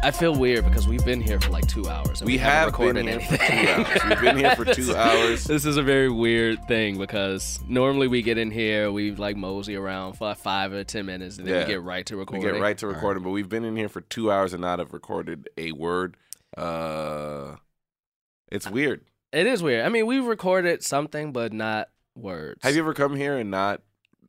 I feel weird because we've been here for like two hours. And We haven't have recorded been here anything. for two hours. We've been here for two hours. This is a very weird thing because normally we get in here, we like mosey around for like five or ten minutes, and then Yeah. we get right to recording. We get right to recording, but we've been in here for two hours and not have recorded a word. Uh, it's weird. It is weird. I mean, we've recorded something, but not words. Have you ever come here and not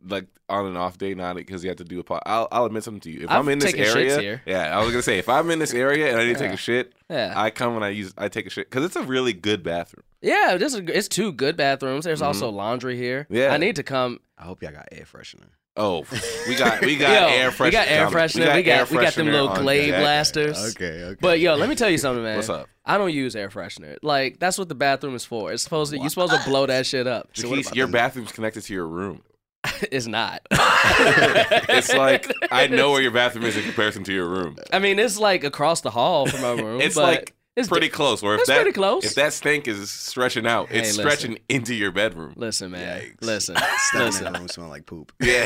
like on an off day, not because you have to do a pod? I'll, I'll admit something to you. If I've am in this shits area, here. yeah, I was gonna say if I'm in this area and I need to take a shit, Yeah. I come and I use I take a shit because it's a really good bathroom. yeah, this is it's two good bathrooms. There's Mhm. also laundry here. Yeah. I need to come. I hope y'all got air freshener. Oh, we got we got Yo, air freshener. We got air freshener. We got, air we got them little on Glade deck. blasters. Okay, okay. But yo, let me tell you something, man. What's up? I don't use air freshener. Like that's what the bathroom is for. It's supposed to you're supposed to blow that shit up. Jaquise, your bathroom's connected to your room. it's not. it's like I know where your bathroom is in comparison to your room. I mean, it's like across the hall from our room. It's but like it's pretty di- close. Or if It's that pretty close. if that stink is stretching out, Hey, it's listen. stretching into your bedroom. Listen, man. Yikes. Listen. Stuff in listen. that room smell like poop. Yeah,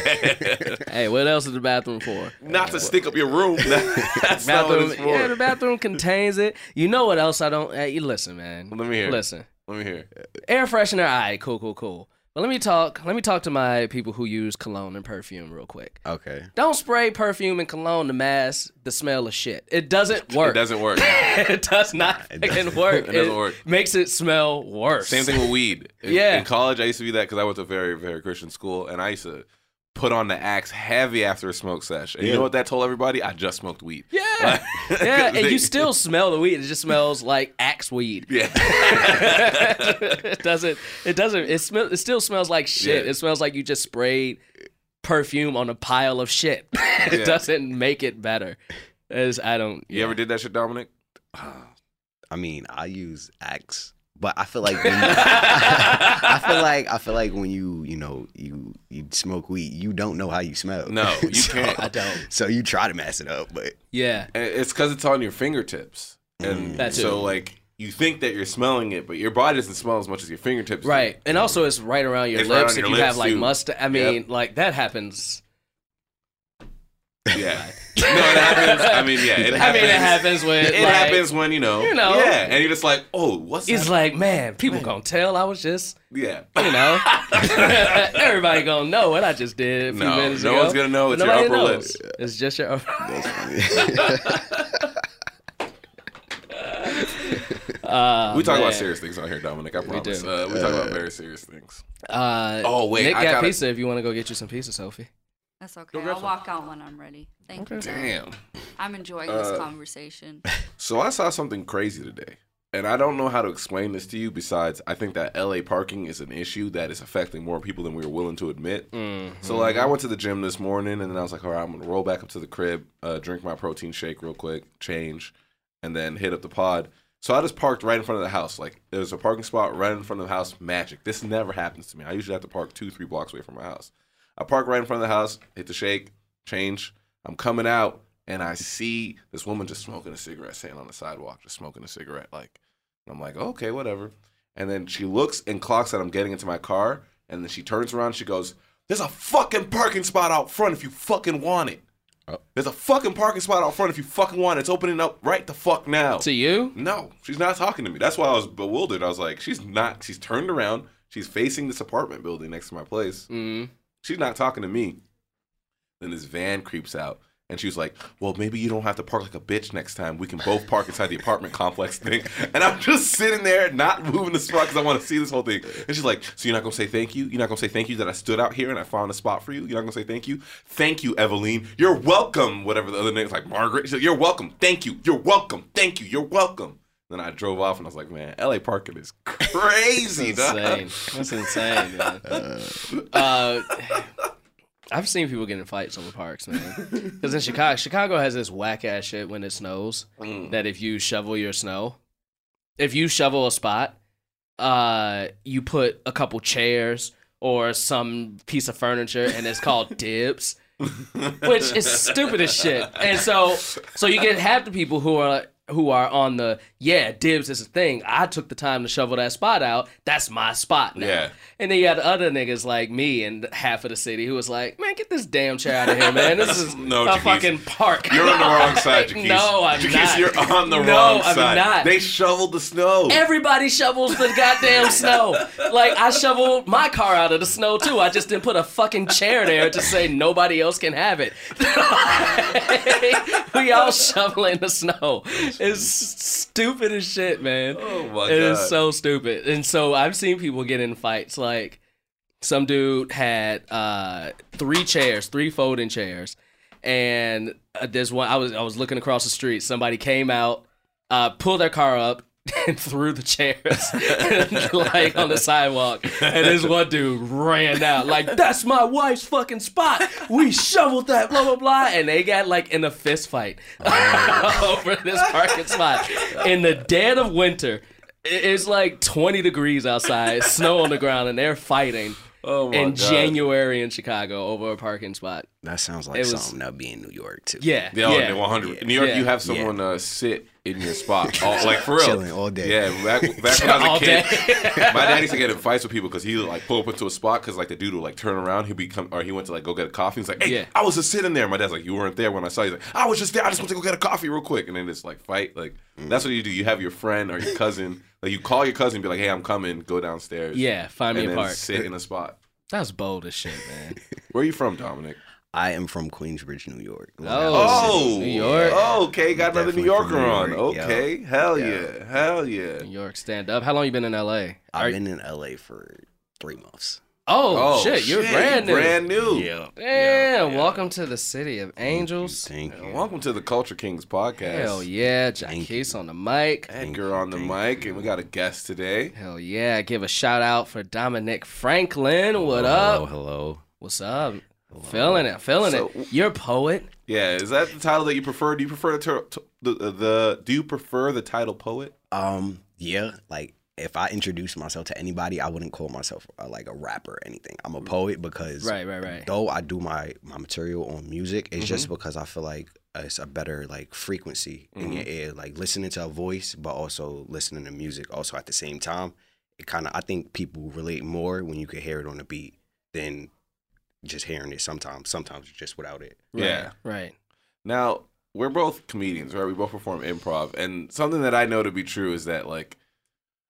Hey, what else is the bathroom for? not to stink up your room. That's not what Bathroom. it's for. Yeah, the bathroom contains it. You know what else I don't? Hey, you listen, man. Let me hear. Listen. Let me hear. Air freshener. All right, cool, cool, cool. But let me talk. Let me talk to my people who use cologne and perfume real quick. Okay. Don't spray perfume and cologne to mask the smell of shit. It doesn't work. It doesn't work. it does not It doesn't. work. It doesn't work. Makes it smell worse. Same thing with weed. In, Yeah. In college, I used to be that because I went to a very, very Christian school, and I used to put on the axe heavy after a smoke sesh. And you know what that told everybody? I just smoked weed. Yeah. Like- yeah, and they- you still smell the weed. It just smells like axe weed. Yeah. it doesn't. It doesn't. It smell. It still smells like shit. Yeah. It smells like you just sprayed perfume on a pile of shit. it Yeah. doesn't make it better. As I don't. You ever did that shit, Dominic? I mean, I use Axe, but I feel like when I feel like I feel like when you you know you you smoke weed, you don't know how you smell. No, you So- can't. I don't. So you try to mess it up, but Yeah. It's because it's on your fingertips, and Mm. That so like you think that you're smelling it, but your body doesn't smell as much as your fingertips. do. Right. And also, it's right around your It's right lips on if your you lips, have like too. mustache. I mean, like that happens. Yeah. no, it happens. I mean, yeah, it I happens. mean, it happens when It like, happens when you know, You know. yeah, and you're just like, oh, what's It's like, man, people gonna tell I was just, yeah. you know, everybody gonna know what I just did a few No, minutes no ago. one's gonna know. It's your upper lip. knows. It's just your. that's funny. Uh, we talk about serious things on here, Dominic. I promise. do. Uh, we talk about very serious things. Uh, Oh, wait, Nick I got gotta- pizza. If you want to go get you some pizza, Sophie. That's okay. I'll some. walk out when I'm ready. Thank you. Damn. I'm enjoying Uh, this conversation. So I saw something crazy today. And I don't know how to explain this to you besides I think that LA parking is an issue that is affecting more people than we were willing to admit. So like I went to the gym this morning and then I was like, all right, I'm gonna roll back up to the crib, uh, drink my protein shake real quick, change, and then hit up the pod. So I just parked right in front of the house. Like there's a parking spot right in front of the house. Magic. This never happens to me. I usually have to park two, three blocks away from my house. I park right in front of the house, hit the shake, change. I'm coming out and I see this woman just smoking a cigarette, sitting on the sidewalk, just smoking a cigarette. Like, and I'm like, okay, whatever. And then she looks and clocks that I'm getting into my car, and then she turns around. She goes, "There's a fucking parking spot out front if you fucking want it. Oh. There's a fucking parking spot out front if you fucking want it. It's opening up right the fuck now." To you? No, she's not talking to me. That's why I was bewildered. I was like, she's not. She's turned around. She's facing this apartment building next to my place. Mm. She's not talking to me. Then this van creeps out. And she was like, Well, maybe you don't have to park like a bitch next time. We can both park inside the apartment complex thing. And I'm just sitting there, not moving the spot because I want to see this whole thing. And she's like, So you're not to say thank you? You're not to say thank you that I stood out here and I found a spot for you? You're not to say thank you? Thank you, Eveline. You're welcome. Whatever the other name's like, Margaret. She's like, You're welcome. Thank you. You're welcome. Thank you. You're welcome. Then I drove off and I was like, Man, LA parking is crazy, insane. That's insane, man. Uh, I've seen people get in fights on the parks, man. Because in Chicago, Chicago has this whack ass shit when it snows Mm. that if you shovel your snow, if you shovel a spot, uh, you put a couple chairs or some piece of furniture, and it's called dibs, which is stupid as shit. And so, so you get half the people who are who are on the yeah dibs is a thing. I took the time to shovel that spot out. That's my spot now. Yeah. And then you had other niggas like me and half of the city who was like, man, get this damn chair out of here, man. This is No, a Jaquise. fucking park. You're on the wrong side, Jaquise. No, I'm Jaquise, not. you're on the wrong side. No, wrong I'm side. not. They shoveled the snow. Everybody shovels the goddamn snow. Like I shoveled my car out of the snow too. I just didn't put a fucking chair there to say nobody else can have it. we all shoveling the snow. It's stupid as shit, man. Oh my It is God. so stupid. And so I've seen people get in fights. Like some dude had uh, three chairs, three folding chairs, and uh, there's one. I was I was looking across the street. Somebody came out, uh, pulled their car up. And threw the chairs like on the sidewalk, and this one dude ran out like, "That's my wife's fucking spot. We shoveled that, blah blah blah." And they got like in a fist fight over this parking spot in the dead of winter. It's like 20 degrees outside, snow on the ground, and they're fighting oh my in God. January in Chicago over a parking spot. That sounds like It was- something that'd be in New York too. Yeah, Yeah, yeah. yeah. 100. In New York, Yeah. you have someone uh, sit in your spot, all, like for real, Chilling all day. Yeah, back, back when I was a kid, my dad used to get in fights with people because he would like pull up into a spot because like the dude would like turn around, he'd become or he went to like go get a coffee. He's like, "Hey, Yeah. I was just sitting there." My dad's like, "You weren't there when I saw you." He's like, "I was just there. I just went to go get a coffee real quick," and then it's like fight. Like mm. that's what you do. You have your friend or your cousin, like you call your cousin, and be like, "Hey, I'm coming. Go downstairs." Yeah, find me and a then park. sit in a spot. That's bold as shit, man. Where are you from, Dominic? I am from Queensbridge, New York. Long Oh, Oh, New York. Oh, okay. Got another New Yorker New on. York, yeah. Okay. Hell yeah. Yeah. Hell yeah. New York stand up. How long you been in LA? I've been in LA for three months. oh, oh shit, you're brand new. Brand new. Yeah. Damn, welcome to the city of angels. Thank you. Welcome to the Culture Kings podcast. Hell yeah, Thank Jaquise on the mic. Edgar on the mic, and we got a guest today. Hell yeah, give a shout out for Dominic Franklin. What Hello, up? hello. What's up? Feeling it, feeling So- it. You're a poet. Yeah, is that the title that you prefer? Do you prefer the, ter- t- the, the the Do you prefer the title poet? Um, yeah, like if I introduce myself to anybody, I wouldn't call myself uh, like a rapper or anything. I'm a poet because Right, right, right. though I do my my material on music, it's just because I feel like it's a better like frequency in your ear, like listening to a voice, but also listening to music also at the same time. It kind of I think people relate more when you can hear it on the beat than just hearing it. Sometimes, sometimes just without it. Right, Yeah. Right. Now we're both comedians, right? We both perform improv, and something that I know to be true is that like.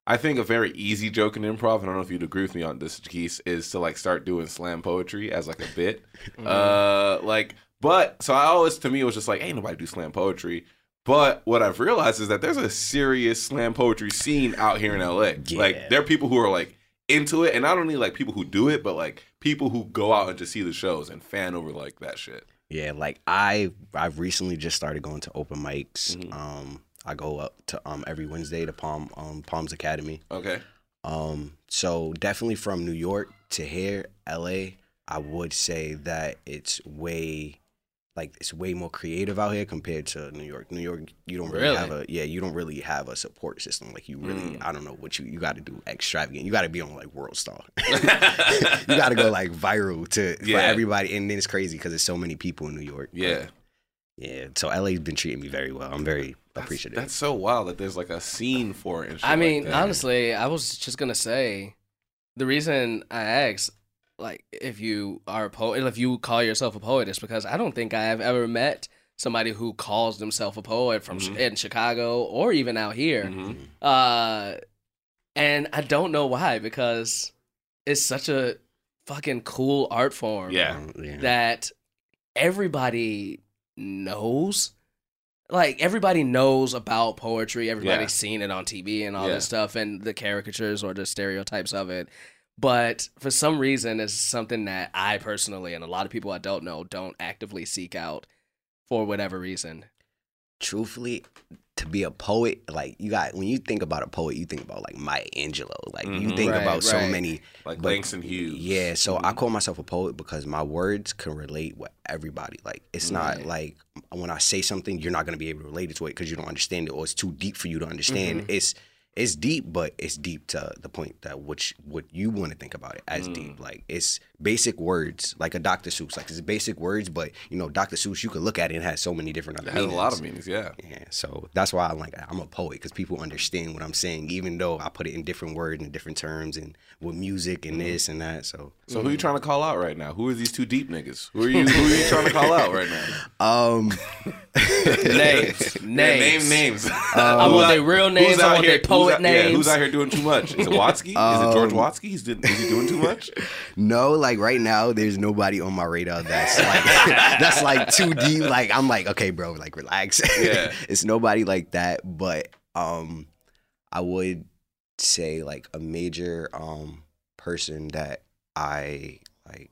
I think a very easy joke in improv, and I don't know if you'd agree with me on this, Geese, is to like start doing slam poetry as like a bit. Uh, like, but so I always to me it was just like, ain't nobody do slam poetry. But what I've realized is that there's a serious slam poetry scene out here in LA. Like, there are people who are like into it, and not only like people who do it, but like people who go out and just see the shows and fan over like that shit. Yeah, like I I've recently just started going to open mics. Mhm. Um, I go up to um every Wednesday to Palm um Palms Academy. Okay. Um, so definitely from New York to here, LA, I would say that it's way like it's way more creative out here compared to New York. New York, you don't really, Really? have a yeah, you don't really have a support system. Like you really, Mm. I don't know what you you got to do extravagant. You got to be on like World Star. you got to go like viral to Yeah. for everybody, and then it's crazy because there's so many people in New York. But, Yeah. yeah. So LA's been treating me very well. I'm very That's, appreciative. that's so wild that there's like a scene for it. And shit I mean, like that. honestly, I was just gonna say, the reason I asked, like, if you are a poet, if you call yourself a poet, is because I don't think I have ever met somebody who calls themselves a poet from Mhm. in Chicago or even out here. Mhm. Uh, and I don't know why because it's such a fucking cool art form Yeah. Yeah. that everybody knows. Like everybody knows about poetry. Everybody's Yeah. seen it on TV and all Yeah. this stuff, and the caricatures or the stereotypes of it. But for some reason, it's something that I personally and a lot of people I don't know don't actively seek out for whatever reason. truthfully, to be a poet, like you got when you think about a poet, you think about like Maya Angelou. Like you Mhm. think Right, about so many Like but- Langston Hughes. Yeah, so I Mhm. call myself a poet because my words can relate with everybody. Like it's not like when I say something, you're not gonna be able to relate it to it because you don't understand it or it's too deep for you to understand. It's it's deep, but it's deep to the point that which what you want to think about it as Mm. deep. Like it's basic words, like a Dr. Seuss. Like it's basic words, but you know, Dr. Seuss, you could look at it and it has so many different other It has a lot of meanings. meanings, yeah. Yeah, so that's why I'm like I'm a poet because people understand what I'm saying, even though I put it in different words and different terms and with music and this and that. So So who you trying to call out right now? Who are these two deep niggas? Who are you? Who are you trying to call out right now? um, names, names, Yeah, name names. I want their real names. I want their poet who's out, Yeah, names. who's out here doing too much? Is it Watsky? is it George Um, Watsky? He's did, is he doing too much? no, like right now, there's nobody on my radar that's like that's like too deep. Like I'm like, okay, bro, like relax. Yeah. it's nobody like that. But um, I would say like a major um person that I like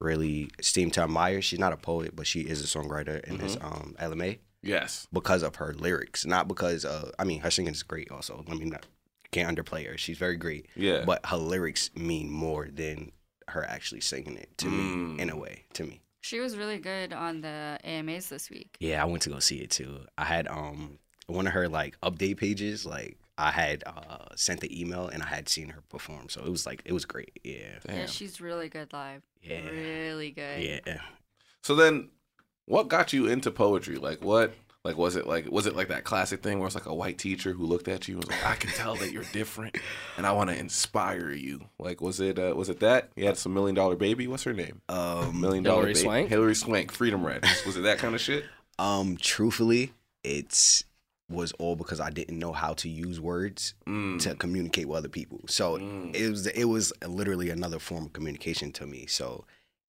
really seem to admire. She's not a poet, but she is a songwriter, and it's um Ella Mai Yes. because of her lyrics, not because uh I mean her singing is great. Also, let me not can't underplay her. She's very great. Yeah. But her lyrics mean more than her actually singing it to Mm. me in a way to me. She was really good on the AMAs this week. Yeah, I went to go see it too. I had um one of her like update pages. Like I had uh sent the email and I had seen her perform, so it was like it was great. Yeah, Yeah, she's really good live. Yeah. Really good. yeah. So then, what got you into poetry? Like what? Like was it like was it like that classic thing where it's like a white teacher who looked at you and was like, I can tell that you're different, and I want to inspire you. Like was it uh, was it that? You had some million dollar baby. What's her name? Um, Million dollar Hilary baby. Swank? Hilary Swank. Freedom Writers. Was it that kind of shit? um, truthfully, it's was all because I didn't know how to use words Mm. to communicate with other people. So Mm. it was it was literally another form of communication to me. So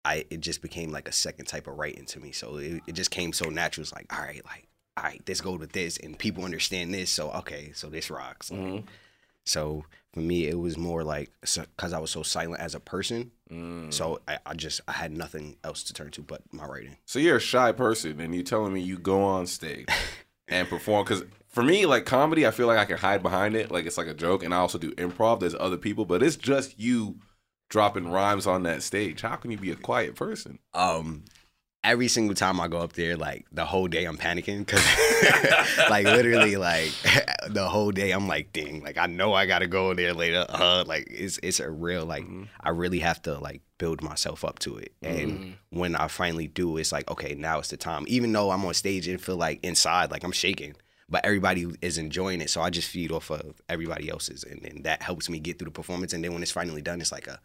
I it just became like a second type of writing to me. So it, it just came so natural. It's like all right, like all right, this go with this, and people understand this. So okay, so this rocks. Like, Mhm. So for me, it was more like because I was so silent as a person. Mm. So I, I just I had nothing else to turn to but my writing. So you're a shy person, and you're telling me you go on stage and perform? Because for me, like comedy, I feel like I can hide behind it, like it's like a joke, and I also do improv. There's other people, but it's just you dropping rhymes on that stage. How can you be a quiet person? um every single time I go up there, like the whole day I'm panicking because like literally like the whole day I'm like, dang, like I know I gotta go there later. Uh like it's it's a real like I really have to like build myself up to it. And when I finally do, it's like, okay, now it's the time. Even though I'm on stage and feel like inside, like I'm shaking. But everybody is enjoying it, so I just feed off of everybody else's, and then that helps me get through the performance. And then when it's finally done, it's like a,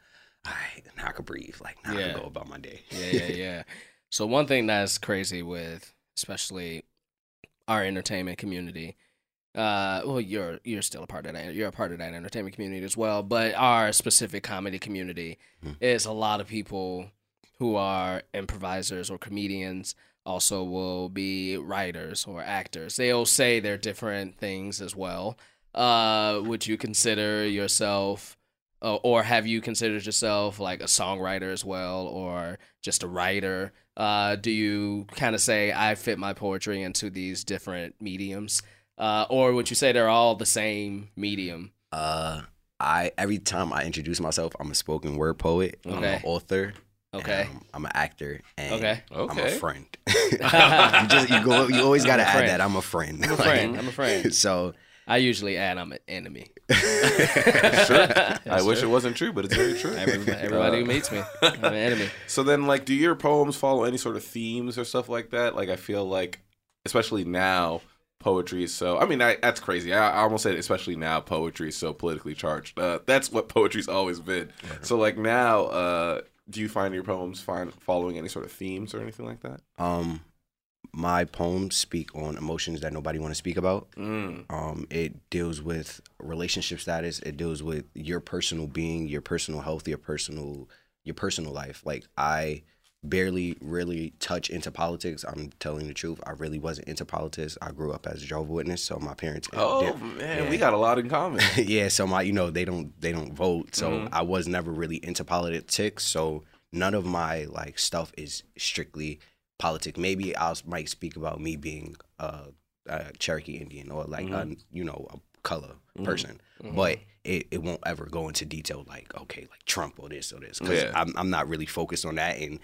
all right, now I can breathe. Like now I can go about my day. yeah, yeah, yeah. So one thing that's crazy with especially our entertainment community, uh, well, you're you're still a part of that. You're a part of that entertainment community as well. But our specific comedy community is a lot of people who are improvisers or comedians. Also, will be writers or actors. They'll say they're different things as well. Uh, would you consider yourself? uh, or have you considered yourself like a songwriter as well or just a writer uh, do you kind of say i fit my poetry into these different mediums uh, or would you say they're all the same medium Uh, I every time I introduce myself, I'm a spoken word poet. Okay. I'm an author. Okay. and, um, I'm an actor. And Okay. I'm a friend. you just you go. You always gotta add friend. that. I'm a friend. i'm a friend i'm a friend so i usually add i'm an enemy Sure. I wish it wasn't true, but it's very true. everybody, everybody who Uh, meets me i'm an enemy So then, like, do your poems follow any sort of themes or stuff like that? Like, I feel like, especially now, poetry is so. I mean, I, that's crazy. I, I almost said, especially now, poetry is so politically charged. Uh, that's what poetry's always been. So, like now, uh, do you find your poems find following any sort of themes or anything like that? um, my poems speak on emotions that nobody want to speak about. Mm. Um, it deals with relationship status. It deals with your personal being, your personal health, your personal your personal life. Like I barely really touch into politics. I'm telling the truth. I really wasn't into politics. I grew up as a Jehovah's Witness, so my parents. Oh man, yeah. we got a lot in common. yeah, so my you know they don't they don't vote, so Mhm. I was never really into politics. So none of my like stuff is strictly politics. Maybe I might speak about me being a, a Cherokee Indian or like a mm-hmm. you know a color mm-hmm. person, mm-hmm. but it, it won't ever go into detail like okay like Trump or this or this because Yeah. I'm I'm not really focused on that and.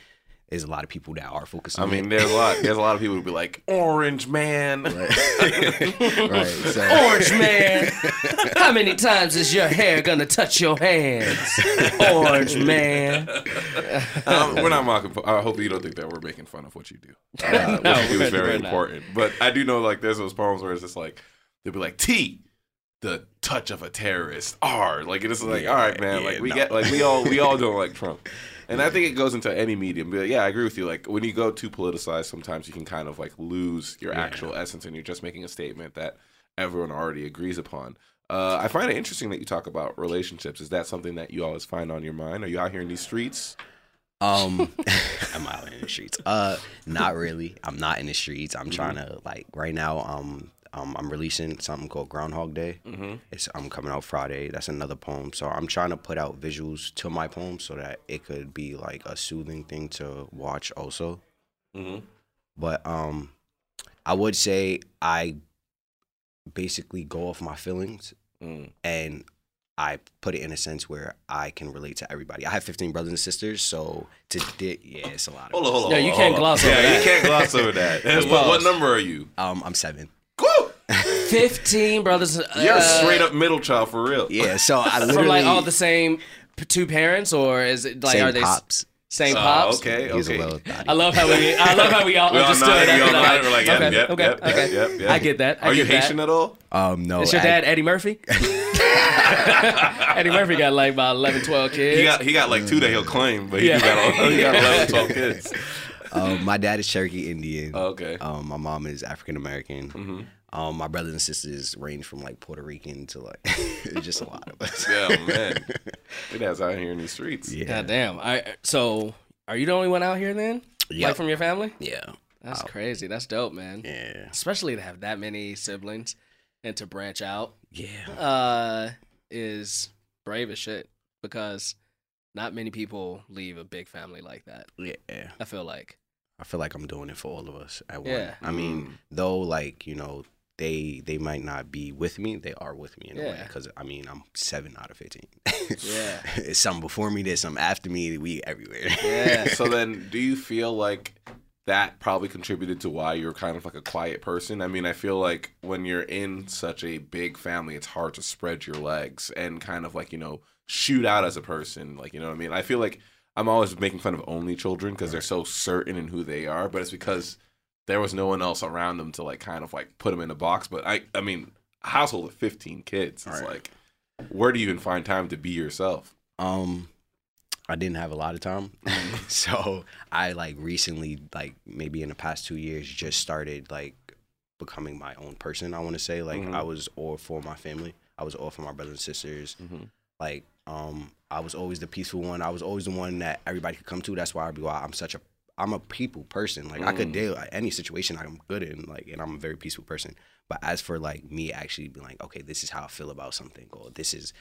There's a lot of people that are focusing. I on mean, it. there's a lot. There's a lot of people who be like, "Orange man." right. So Orange man, how many times is your hair gonna touch your hands? Orange man. um, we're not mocking. I hope you don't think that we're making fun of what you do. Uh, what No, you do we're- is very we're not. important. But I do know, like, there's those poems where it's just like they'll be like T, the touch of a terrorist. R, like it's like, Yeah, all right, man. yeah, like we no. get, like we all, we all don't like Trump. And I think it goes into any medium. But yeah, I agree with you. Like when you go too politicized, sometimes you can kind of like lose your Yeah. actual essence, and you're just making a statement that everyone already agrees upon. Uh, I find it interesting that you talk about relationships. Is that something that you always find on your mind? Are you out here in these streets? Um, I'm out in the streets. Uh, not really. I'm not in the streets. I'm trying Mm-hmm. to like right now. Um, um, I'm releasing something called Groundhog Day. Mm-hmm. It's I'm coming out Friday. That's another poem. So I'm trying to put out visuals to my poem so that it could be like a soothing thing to watch also. Mm-hmm. But um, I would say I basically go off my feelings Mm. and I put it in a sense where I can relate to everybody. I have 15 brothers and sisters, so to di- yeah, it's a lot. Of Hold on, hold on. No, you on, can't on. gloss over yeah, that. you can't gloss over that. What, what number are you? Um, I'm seven. Woo! Fifteen brothers. Uh, You're a straight up middle child for real. Yeah, so I literally from like all the same p- two parents, or is it like same are they s- pops. same Oh, pops? okay, He's a okay. little. I love how we. I love how we all We all understood. nodded, we all that. nodded, we're like, yep, okay, yep, okay, yep, okay. yep, yep. I get that. I Are you that. Haitian at all? Um, no. Is your I- dad Eddie Murphy? Eddie Murphy got like about 11, 12 kids. He got he got like two that he'll claim, but he, Yeah. got, he got 11, 12 kids. um, my dad is Cherokee Indian. Oh, okay. Um, my mom is African American. Mhm. Um, my brothers and sisters range from like Puerto Rican to like just a lot of us. Yeah, man. it has out here in these streets. Yeah. God damn. I, so, are you the only one out here then? Yep. Like from your family? Yeah. That's Wow. crazy. That's dope, man. Yeah. Especially to have that many siblings and to branch out Yeah. uh, is brave as shit because not many people leave a big family like that. Yeah. I feel like. I feel like I'm doing it for all of us at Yeah. one. I mean, though, like you know, they they might not be with me, they are with me in a way. Because I mean, I'm seven out of fifteen. Yeah. it's some before me. There's some after me. We everywhere. Yeah. So then, do you feel like that probably contributed to why you're kind of like a quiet person? I mean, I feel like when you're in such a big family, it's hard to spread your legs and kind of like, you know, shoot out as a person. Like, you know what I mean? I feel like I'm always making fun of only children because they're so certain in who they are, but it's because there was no one else around them to like kind of like put them in a box. But I, I mean, household of 15 kids, it's Right. like, where do you even find time to be yourself? Um, I didn't have a lot of time, so I like recently, like maybe in the past two years, just started like becoming my own person. I want to say like Mhm. I was all for my family. I was all for my brothers and sisters. Mhm. Like um, I was always the peaceful one. I was always the one that everybody could come to. That's why why I'm such a I'm a people person. Like I could Mm. deal with any situation I'm good in. Like and I'm a very peaceful person. But as for like me actually being like, okay, this is how I feel about something, or this is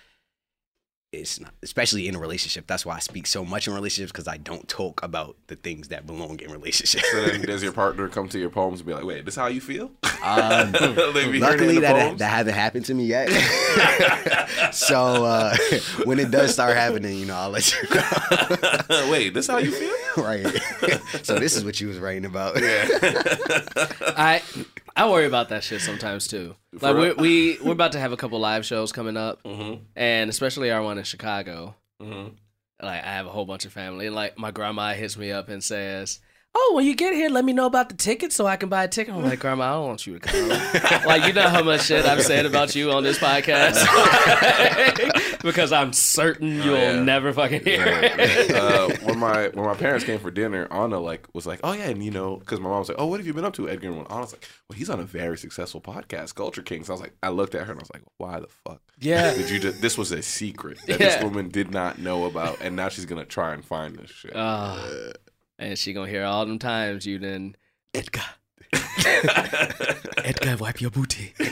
it's not, especially in a relationship. That's why I speak so much in relationships because I don't talk about the things that belong in relationships. So then, does your partner come to your poems and be like, "Wait, this how you feel?" Um, They be hearing it in luckily, that poems? that hasn't happened to me yet. so uh, when it does start happening, you know, I'll let you know. Wait, this is how you feel? right. so this is what you was writing about. I I worry about that shit sometimes too. For Like real? we we we're about to have a couple live shows coming up, Mm-hmm. and especially our one in Chicago. Mm-hmm. Like I have a whole bunch of family, and like my grandma hits me up and says. Oh, when you get here, let me know about the tickets so I can buy a ticket. I'm like, Grandma, I don't want you to come. like, you know how much shit I've said about you on this podcast? because I'm certain you'll yeah. never fucking hear it. uh, when my when my parents came for dinner, Anna like was like, "Oh yeah," and you know, because my mom was like, "Oh, what have you been up to?" Edgar and Anna was like, "Well, he's on a very successful podcast, Culture Kings." I was like, I looked at her and I was like, "Why the fuck? Yeah. Did you just? This was a secret that Yeah. this woman did not know about, and now she's gonna try and find this shit." Oh, and she gonna hear all them times you done Edgar. Edgar, wipe your booty. you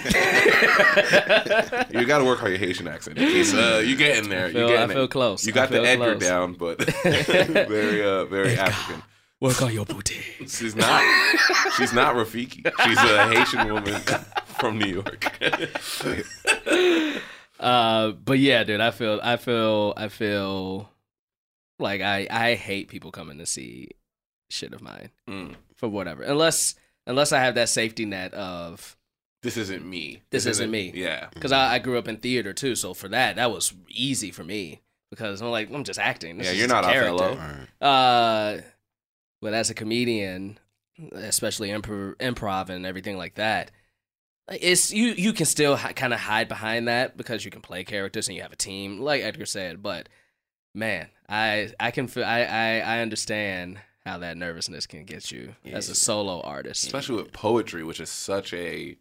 got to work on your Haitian accent. in uh, you get in there. I you feel, get I feel there. close. You got the Edgar close. down, but very, uh, very African. Work on your booty. She's not. She's not Rafiki. She's a Haitian woman from New York. Uh, but yeah, dude, I feel, I feel, I feel like I, I hate people coming to see shit of mine Mm. for whatever. Unless unless I have that safety net of This isn't me. This isn't me. Yeah. because I, I grew up in theater too, so for that that was easy for me because I'm like I'm just acting. This Yeah, you're not a character. Othello. Uh, but as a comedian, especially improv, improv and everything like that, like, it's you you can still hi- kind of hide behind that because you can play characters and you have a team, like Edgar said. But man, I I can feel I I, I understand how that nervousness can get you as a solo artist. Especially with poetry, which is such a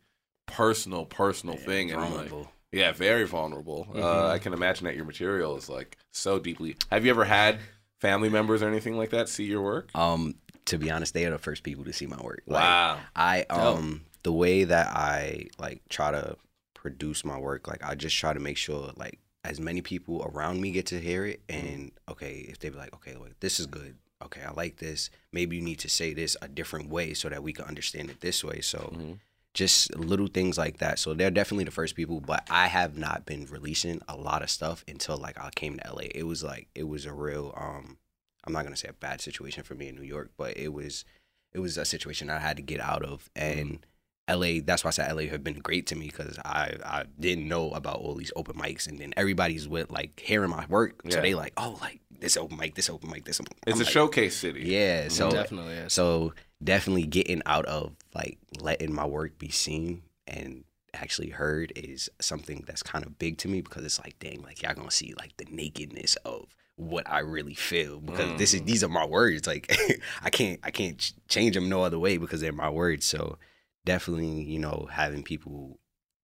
personal, personal thing. And like, yeah, very vulnerable. Uh, Mhm. I can imagine that your material is like so deeply. Have you ever had family members or anything like that see your work? Um, to be honest, they are the first people to see my work. Like, Wow. I Dope. um the way that I like try to produce my work, like I just try to make sure like as many people around me get to hear it and okay, if they be like, okay, like this is good. Okay, I like this. Maybe you need to say this a different way so that we can understand it this way. So Mhm. just little things like that. So they're definitely the first people, but I have not been releasing a lot of stuff until like I came to LA. It was like it was a real um I'm not gonna say a bad situation for me in New York, but it was it was a situation I had to get out of and LA that's why I said LA have been great to me because I I didn't know about all these open mics and then everybody's with like hearing my work. So Yeah. they like, oh like this open mic, this open mic, this open It's I'm a like, showcase city. Yeah. Mm-hmm. So definitely is. so definitely getting out of like letting my work be seen and actually heard is something that's kind of big to me because it's like dang like y'all gonna see like the nakedness of what I really feel because this is mm. these are my words like I can't I can't change them no other way because they're my words so definitely you know having people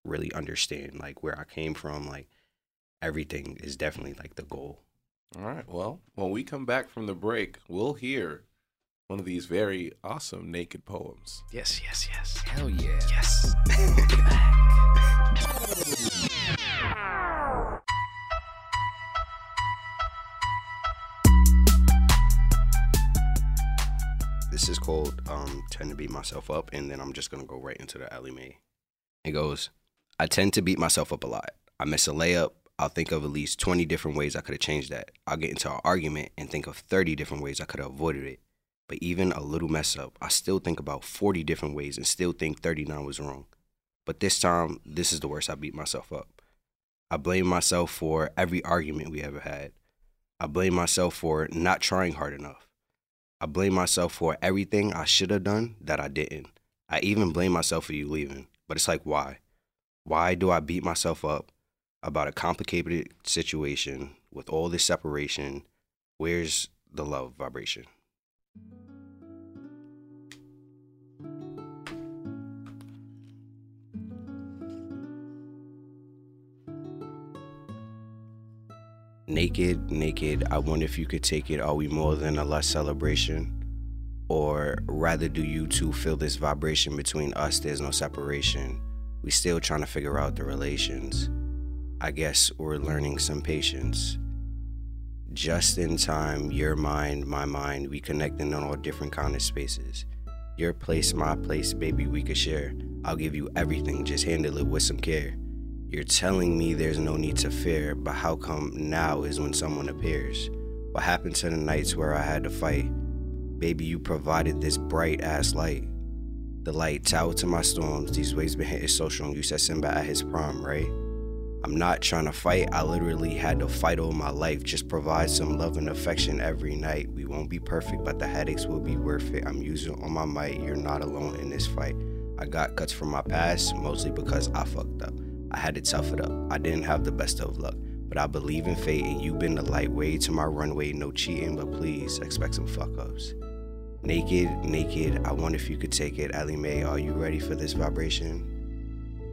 really understand like where I came from like everything is definitely like the goal All right. Well, when we come back from the break, we'll hear one of these very awesome naked poems. yes yes yes Hell yeah. yes This is called um, Tend to Beat Myself Up, and then I'm just gonna go right into the Ella Mai. It goes, I tend to beat myself up a lot. I miss a layup. I'll think of at least 20 different ways I could have changed that. I'll get into an argument and think of 30 different ways I could have avoided it. But even a little mess up, I still think about 40 different ways and still think 39 was wrong. But this time, this is the worst I beat myself up. I blame myself for every argument we ever had. I blame myself for not trying hard enough. I blame myself for everything I should have done that I didn't. I even blame myself for you leaving. But it's like, why? Why do I beat myself up about a complicated situation with all this separation? Where's the love vibration? Naked, naked, I wonder if you could take it. Are we more than a less celebration? Or rather, do you two feel this vibration between us? There's no separation. We still trying to figure out the relations. I guess we're learning some patience. Just in time, your mind, my mind, we connecting on all different kind of spaces. Your place, my place, baby, we could share. I'll give you everything, just handle it with some care. You're telling me there's no need to fear, but how come now is when someone appears? What happened to the nights where I had to fight? Baby, you provided this bright ass light. The light tower to my storms. These waves been hitting so strong. You said Simba at his prime, right? I'm not trying to fight. I literally had to fight all my life. Just provide some love and affection every night. We won't be perfect, but the headaches will be worth it. I'm using all my might. You're not alone in this fight. I got cuts from my past, mostly because I fucked up. I had to tough it up. I didn't have the best of luck, but I believe in fate, and you've been the light way to my runway. No cheating, but please expect some fuck ups. Naked, naked, I wonder if you could take it. Ella Mai, are you ready for this vibration?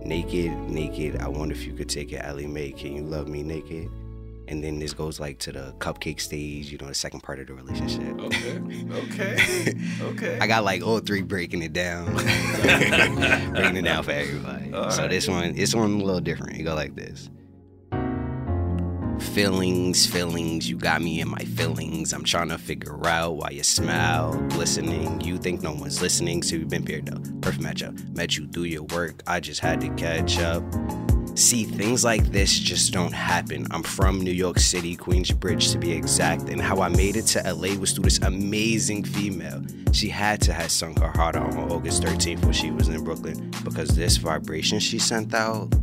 Naked, naked, I wonder if you could take it. Ali Mae, can you love me naked? And then this goes like to the cupcake stage, you know, the second part of the relationship. Okay. Okay. Okay. I got like all three breaking it down, breaking it down for everybody. All so right. this one, this one a little different. It go like this. Feelings, feelings, you got me in my feelings. I'm trying to figure out why you smile, glistening. You think no one's listening, so you've been paired up. Perfect matchup. Met you through your work, I just had to catch up. See, things like this just don't happen. I'm from New York City, Queensbridge to be exact, and how I made it to LA was through this amazing female. She had to have sunk her heart out on August 13th when she was in Brooklyn because this vibration she sent out.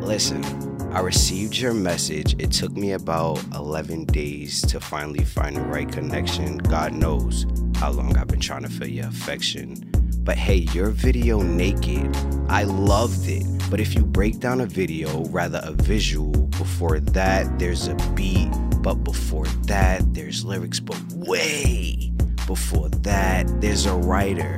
Listen, I received your message. It took me about 11 days to finally find the right connection. God knows how long I've been trying to feel your affection. But hey, your video naked, I loved it. But if you break down a video, rather a visual, before that there's a beat, but before that there's lyrics, but way before that there's a writer.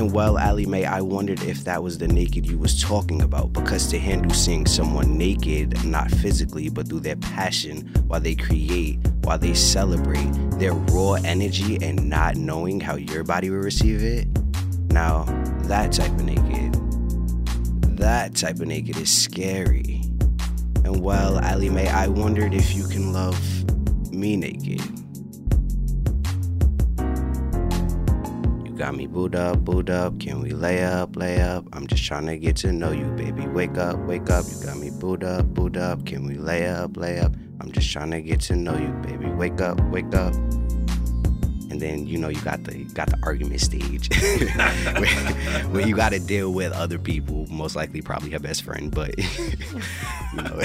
And well, Ella Mai, I wondered if that was the naked you was talking about, because to handle seeing someone naked, not physically, but through their passion, while they create, while they celebrate, their raw energy and not knowing how your body will receive it. Now, that type of naked, that type of naked is scary. And well, Ella Mai, I wondered if you can love me naked. Got me booed up, booed up. Can we lay up, lay up? I'm just trying to get to know you, baby. Wake up, wake up. You got me booed up, booed up. Can we lay up, lay up? I'm just trying to get to know you, baby. Wake up, wake up. And then you know you got the you got the argument stage where, where you got to deal with other people, most likely probably her best friend, but you know.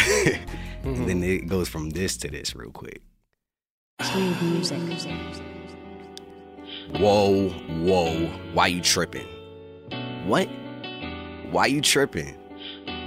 and then mm-hmm. it goes from this to this real quick. Smooth music. Whoa, whoa, why you tripping? What? Why you tripping?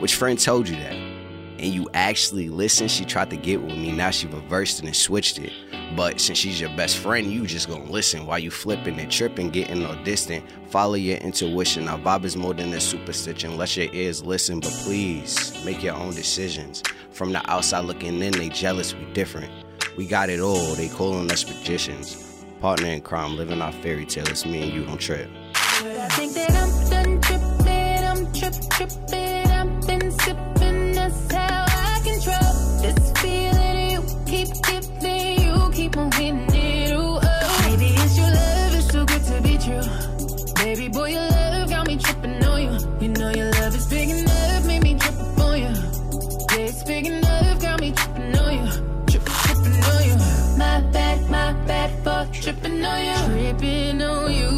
Which friend told you that? And you actually listened, she tried to get with me, now she reversed it and switched it. But since she's your best friend, you just gonna listen while you flipping and tripping, getting all distant. Follow your intuition. Now, vibe is more than a superstition. Let your ears listen, but please make your own decisions. From the outside looking in, they jealous, we different. We got it all, they calling us magicians. Partner in crime, living our fairy tale. It's me and you, don't trip. I think that I'm done tripping, I'm trip tripping, for tripping on you. Tripping on you.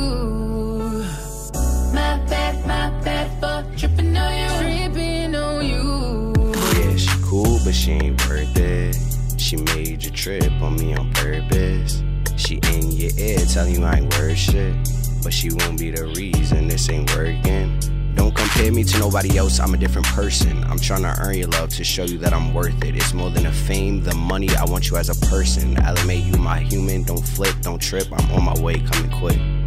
My bad, my bad for tripping on you. Tripping on you. Yeah, she cool, but she ain't worth it. She made you trip on me on purpose. She in your ear telling you I ain't worth shit. But she won't be the reason this ain't working. Compare me to nobody else, I'm a different person. I'm trying to earn your love to show you that I'm worth it. It's more than the fame, the money, I want you as a person. Elevate you, my human, don't flip, don't trip. I'm on my way, coming quick.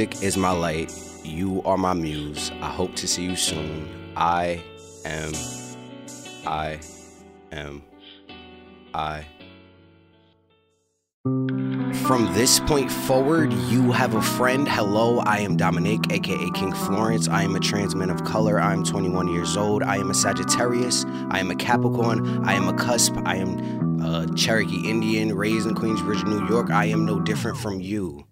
Music is my light. You are my muse. I hope to see you soon. I am. I am. I. From this point forward, you have a friend. Hello, I am Dominic, aka King Florence. I am a trans man of color. I am 21 years old. I am a Sagittarius. I am a Capricorn. I am a cusp. I am a Cherokee Indian, raised in Queensbridge, New York. I am no different from you.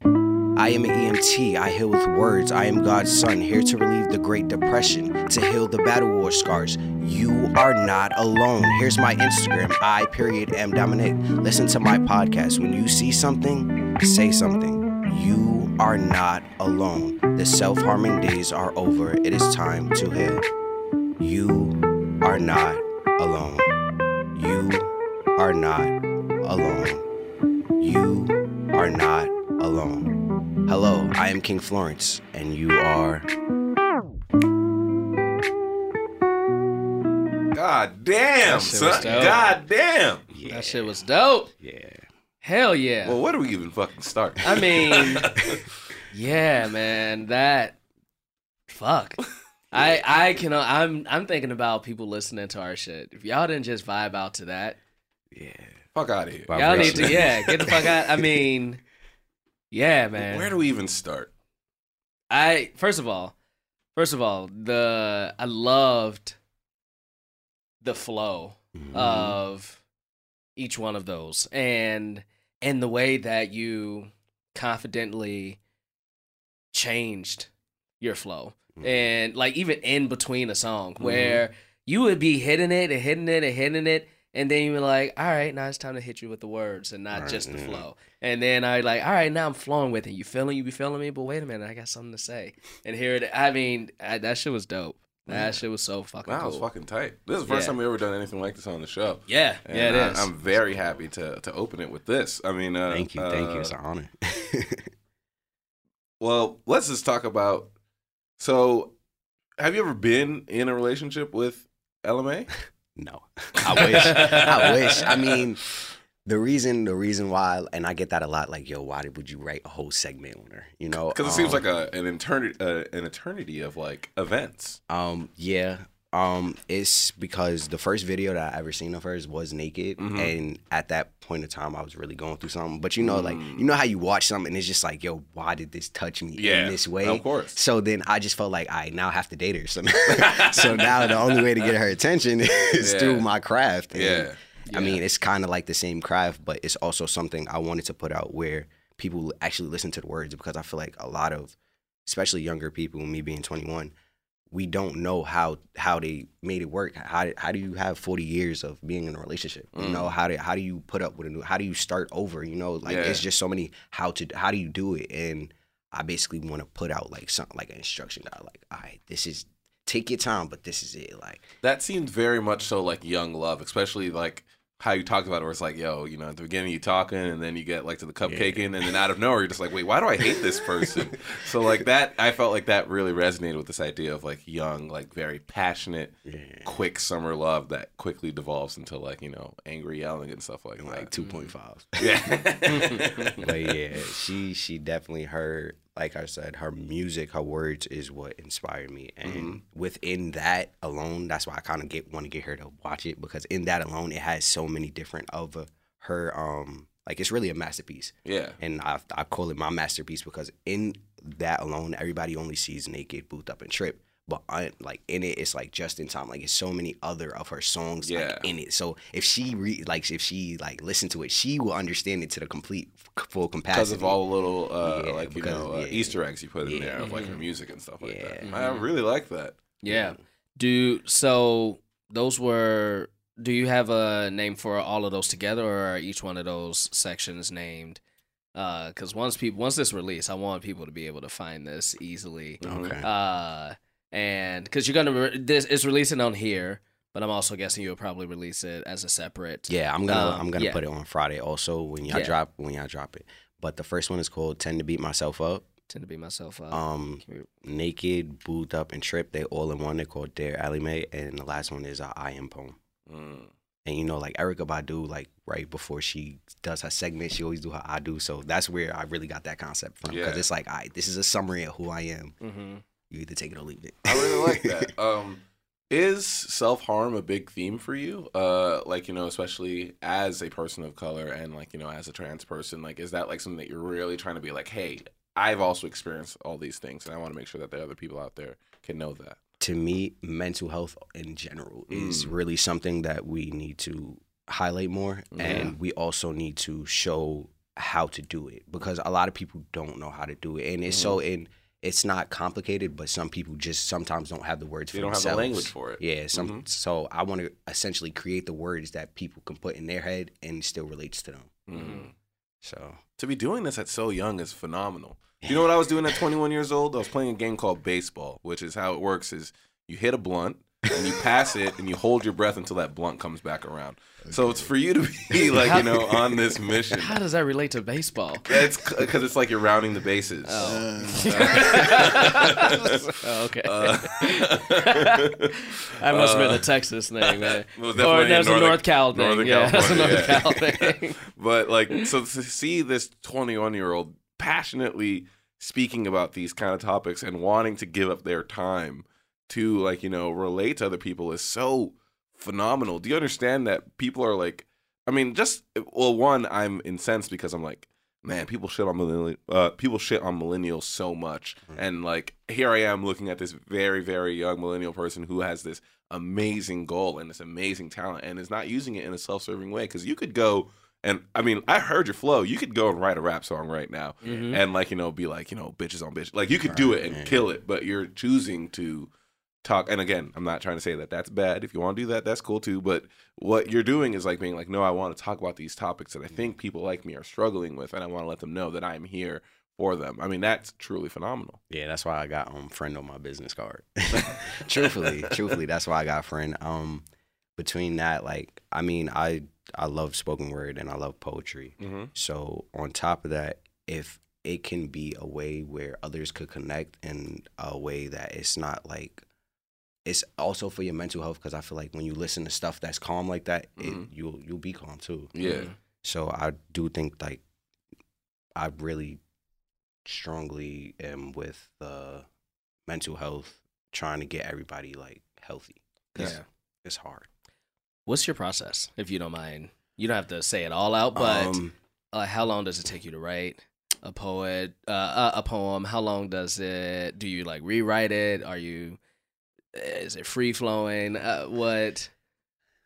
I am an EMT. I heal with words. I am God's son, here to relieve the Great Depression, to heal the battle war scars. You are not alone. Here's my Instagram, I period am Dominic. Listen to my podcast. When you see something, say something. You are not alone. The self harming days are over. It is time to heal. You are not alone. You are not alone. You are not alone. Hello, I am King Florence, and you are. God damn, That shit was son. dope. God damn. Yeah. That shit was dope. Yeah. Hell yeah. Well, where do we even fucking start? I mean, yeah, man, that fuck. I I can I'm I'm thinking about people listening to our shit. If y'all didn't just vibe out to that, Yeah. fuck out of here. Y'all need to yeah get the fuck out. I mean, yeah, man. Where do we even start? I first of all, first of all, the I loved the flow Mhm. of each one of those and and the way that you confidently changed your flow Mhm. and like even in between a song Mm-hmm. where you would be hitting it and hitting it and hitting it and then you were like all right now it's time to hit you with the words and not Right, just the yeah. flow and then i like all right now i'm flowing with it you feeling you be feeling me but wait a minute i got something to say and here it i mean I, that shit was dope that Yeah. shit was so fucking That cool was fucking tight. This is the first Yeah. time we ever done anything like this on the show. yeah And yeah it I, is I'm very happy to to open it with this. I mean, uh, Thank you, thank you. uh, It's an honor. Well, let's just talk about. So, have you ever been in a relationship with Ella Mai? no, I wish. I wish. I mean, the reason, the reason why, and I get that a lot. Like, yo, why would you write a whole segment on her? You know, Because it seems um, like a an eternity uh, an eternity of like events. Um, yeah. Um, it's because the first video that I ever seen of hers was naked, Mhm. and at that point in time, I was really going through something. But you know, like Mm. you know how you watch something, and it's just like, yo, why did this touch me Yeah, in this way? of course. So then I just felt like I now have to date her. So, so now the only way to get her attention is Yeah. through my craft. And, Yeah. I mean, it's kind of like the same craft, but it's also something I wanted to put out where people actually listen to the words because I feel like a lot of, especially younger people, me being 21, we don't know how how they made it work. How how do you have 40 years of being in a relationship? You Mm. know, how do how do you put up with a new? How do you start over? You know, like Yeah. it's just so many how to how do you do it? And I basically want to put out like something like an instruction guide, like, all right, this is take your time, but this is it. Like, That seems very much so like young love, especially like how you talked about it, where it's like, yo, you know, at the beginning you talking, and then you get like to the cupcaking, and then out of nowhere you're just like, wait, why do I hate this person? so like that, I felt like that really resonated with this idea of like young, like very passionate, yeah, quick summer love that quickly devolves into like you know angry yelling and stuff like like that. 2.5. Yeah. but yeah, she she definitely her like I said, her music, her words is what inspired me, and Mhm. within that alone, that's why I kind of get want to get her to watch it because in that alone, it has so many different of her um like it's really a masterpiece, yeah. and I I call it my masterpiece because in that alone, everybody only sees naked, Boo'd Up, and trip. But I, like in it, it's like just in time. Like it's so many other of her songs Yeah. like in it. So if she re like if she like listen to it, she will understand it to the complete full capacity. Because of all the little uh, Yeah, like you because- know uh, yeah. Easter eggs you put in there of like her music and stuff like Yeah. that. I really like that. Yeah. Do so those were do you have a name for all of those together or are each one of those sections named uh cuz once people once this release I want people to be able to find this easily. Okay. Uh and cuz you're to re- this is releasing on here, but I'm also guessing you'll probably release it as a separate. Yeah, I'm gonna Um, I'm gonna yeah. put it on Friday also when y'all Yeah. drop when y'all drop it. But the first one is called Tend to Beat Myself Up. Tend to beat myself up. Um Can Naked, Boo'd Up, and Trip, they all in one. They're called Dare Ella Mai. And the last one is uh, I Am Poem. Mm. And you know, like Erykah Badu, like right before she does her segment, she always do her I do. So that's where I really got that concept from. Because Yeah. it's like, all right, this is a summary of who I am. Mhm. You either take it or leave it. I really like that. Um, is self harm a big theme for you? Uh, like you know, especially as a person of color and like you know, as a trans person, like is that like something that you're really trying to be like, hey, I've also experienced all these things, and I want to make sure that the other people out there can know that. to me, mental health in general is Mm. really something that we need to highlight more. Yeah. And we also need to show how to do it because a lot of people don't know how to do it. And it's so Mm-hmm. in it's not complicated, but some people just sometimes don't have the words They for don't have the language for it. Yeah, some Mhm. so I want to essentially create the words that people can put in their head and still relates to them. Mm. So To be doing this at so young is phenomenal. You know what I was doing at 21 years old? I was playing a game called baseball, which is how it works: is you hit a blunt, and you pass it and you hold your breath until that blunt comes back around. So it's for you to be like you know on this mission. How does that relate to baseball? It's because it's like you're rounding the bases. Oh, okay. Uh, that must have been a Texas thing, man. It was or definitely that's a a North Cal thing. Northern yeah, that's a North California, Cal thing. but like so to see this 21 year old passionately speaking about these kind of topics and wanting to give up their time to like you know relate to other people is so phenomenal do you understand that people are like i mean just well one i'm incensed because i'm like man people shit on millennial uh, people shit on millennials so much and like here i am looking at this very very young millennial person who has this amazing goal and this amazing talent and is not using it in a self-serving way because you could go and I mean, I heard your flow. You could go and write a rap song right now, Mhm. and like you know, be like you know, bitches on bitches. Like you could do it and kill it, but you're choosing to talk. And again, I'm not trying to say that that's bad. If you want to do that, that's cool too. But what you're doing is like being like, no, I want to talk about these topics that I think people like me are struggling with, and I want to let them know that I'm here for them. I mean, that's truly phenomenal. Yeah, that's why I got um friend on my business card. truthfully, truthfully, that's why I got friend. Um, between that, like, I mean, I I love spoken word and I love poetry. Mm-hmm. So on top of that, if it can be a way where others could connect in a way that it's not like it's also for your mental health because I feel like when you listen to stuff that's calm like that, Mhm. it, you'll you'll be calm too. Yeah. So I do think like I really strongly am with the mental health, trying to get everybody like healthy. Yeah. it's hard. What's your process, if you don't mind? You don't have to say it all out, but um, uh, how long does it take you to write a poet, uh, a, a poem? How long does it? Do you like rewrite it? Are you? Is it free flowing? Uh, what?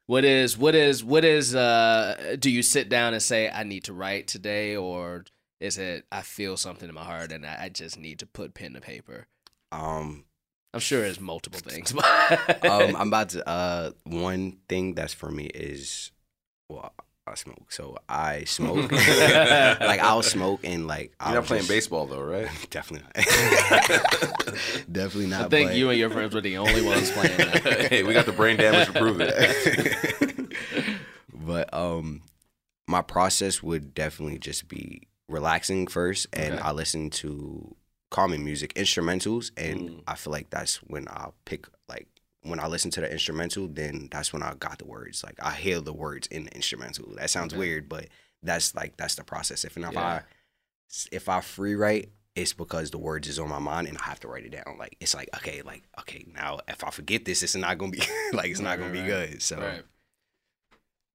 What is? What is? What is? Uh, do you sit down and say, "I need to write today," or is it, "I feel something in my heart and I, I just need to put pen to paper"? um, I'm sure it's multiple things. But um, I'm about to. Uh, one thing that's for me is, well, I smoke. So I smoke. like I'll smoke and like You're I'll not playing just- baseball though, right? Definitely not. Definitely not. I think but- you and your friends were the only ones playing that. hey, we got the brain damage to prove it. but um my process would definitely just be relaxing first and Okay. I listen to calming music, instrumentals, and Mm. I feel like that's when I'll pick like when I listen to the instrumental, then that's when I got the words. Like I hear the words in the instrumental. That sounds Okay. weird, but that's like that's the process. If and if Yeah. I if I free write, it's because the words is on my mind and I have to write it down. Like it's like okay, like okay, now if I forget this, it's not gonna be like it's not Right, gonna right, be right. good. So Right.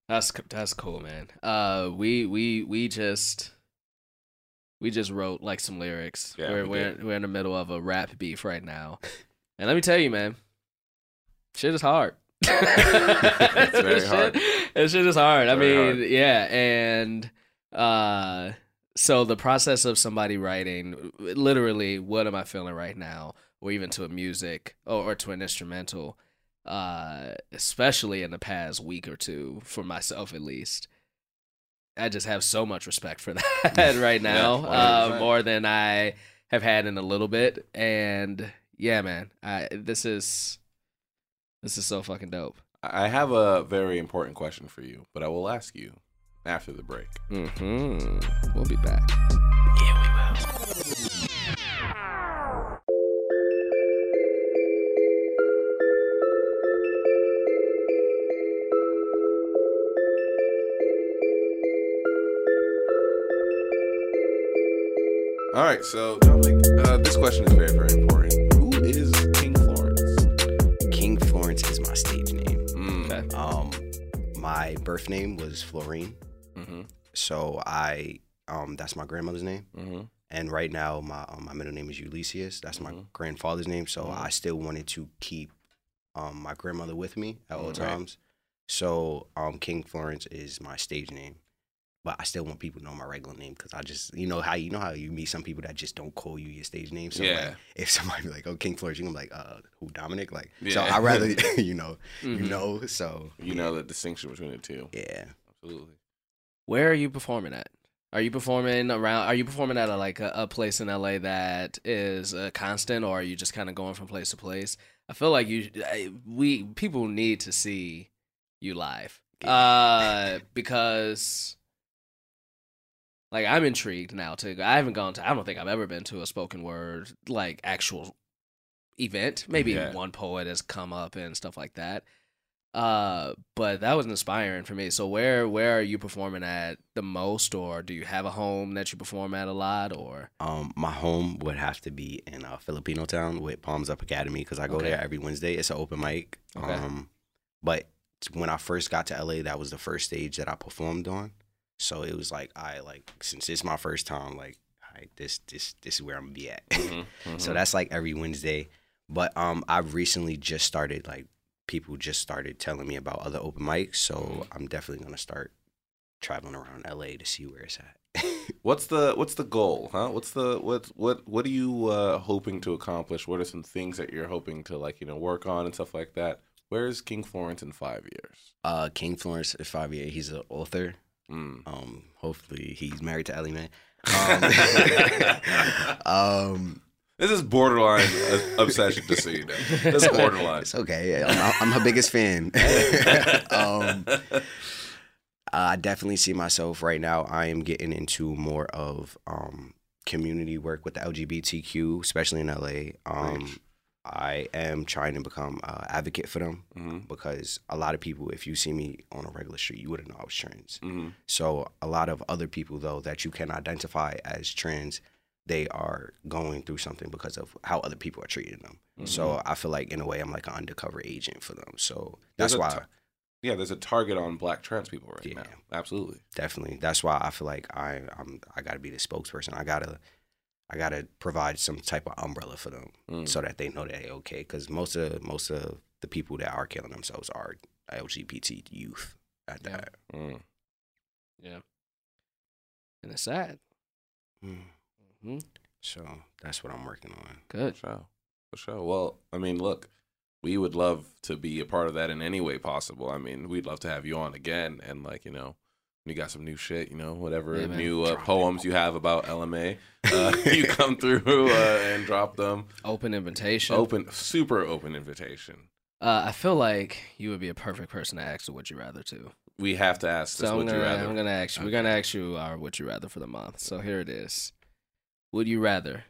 That's that's cool, man. Uh, we we we just we just wrote like some lyrics. Yeah, we're we we're, we're in the middle of a rap beef right now, and let me tell you, man, shit is hard. it's very hard. It shit is hard. I Very mean, yeah, and uh, so the process of somebody writing, literally, what am I feeling right now, or even to a music or, or to an instrumental, uh, especially in the past week or two, for myself at least. I just have so much respect for that right now, uh, more than I have had in a little bit. And yeah, man, I this is this is so fucking dope. I have a very important question for you, but I will ask you after the break. Mm-hmm. We'll be back. Yeah, we will. All right, so uh, this question is very, very important. Um, my birth name was Florine, Mm-hmm. so I um that's my grandmother's name, Mm-hmm. and right now my um, my middle name is Ulysses. That's my Mhm. grandfather's name. So Mhm. I still wanted to keep um my grandmother with me at all Mm, right. times. So um King Florence is my stage name. But I still want people to know my regular name because I just, you know how you know how you meet some people that just don't call you your stage name. So Yeah. like, if somebody be like, "Oh, King Florence," I'm like, "Uh, who Dominic?" Like, so I rather, you know, Mhm. you know. So You know the distinction between the two. yeah. Absolutely. Where are you performing at? Are you performing around? Are you performing at a, like a, a place in LA that is a constant, or are you just kind of going from place to place? I feel like you I- we people need to see you live. Uh because like I'm intrigued now to I haven't gone to I don't think I've ever been to a spoken word like actual event. Maybe Yeah. one poet has come up and stuff like that. Uh but that was inspiring for me. So where where are you performing at the most or do you have a home that you perform at a lot or Um, my home would have to be in a Filipinotown with Palms Up Academy because I go Okay. there every Wednesday. It's an open mic. Okay. Um, but when I first got to LA, that was the first stage that I performed on. So it was like I like since it's my first time, like right, this this this is where I'm gonna be at. Mm-hmm. so that's like every Wednesday. But um, I've recently just started like people just started telling me about other open mics. So I'm definitely gonna start traveling around LA to see where it's at. What's the what's the goal, huh? What's the what what what are you uh, hoping to accomplish? What are some things that you're hoping to like you know work on and stuff like that? Where is King Florence in five years? Uh, King Florence Favier, he's an author. Mm. Um, hopefully he's married to Ella Mai. Um, um, This is borderline obsession, to see. you know. This is borderline. it's okay. I'm, I'm her biggest fan. um, I definitely see myself right now. I am getting into more of um, community work with the LGBTQ, especially in LA. Um. I am trying to become an advocate for them hmm because a lot of people, if you see me on a regular street, you wouldn't know I was trans. hmm So a lot of other people though that you can identify as trans, they are going through something because of how other people are treating them. So I feel like in a way I'm like an undercover agent for them. So that's why t- Yeah, there's a target on black trans people right Yeah. now. Absolutely. definitely that's why I feel like I I'm I gotta be the spokesperson. I gotta I gotta provide some type of umbrella for them Mm. so that they know that they okay. Because most of most of the people that are killing themselves are LGBT youth at Yeah. that. Mm. yeah. And it's sad. Mm. hmm So that's what I'm working on. Good. For sure. For sure. Well, I mean, look, we would love to be a part of that in any way possible. I mean, we'd love to have you on again and like, you know, you got some new shit, you know, whatever Yeah, new uh, poems you have about Ella Mai, uh, you come through uh, and drop them. Open invitation. Open, super open invitation. Uh, I feel like you would be a perfect person to ask the would you rather to. We have to ask this. So would gonna, you rather? I'm gonna ask you. We're gonna ask you our would you rather for the month. So here it is. Would you rather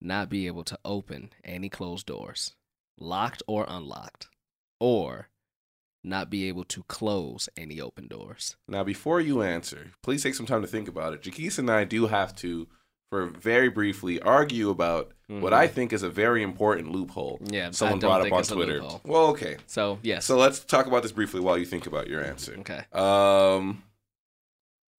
not be able to open any closed doors, locked or unlocked, or not be able to close any open doors? Now, before you answer, please take some time to think about it. Jaquise and I do have to, for very briefly, argue about what I think is a very important loophole. Mm-hmm. Yeah, someone brought up on Twitter. Well, okay. So yes. So let's talk about this briefly while you think about your answer. okay. Um,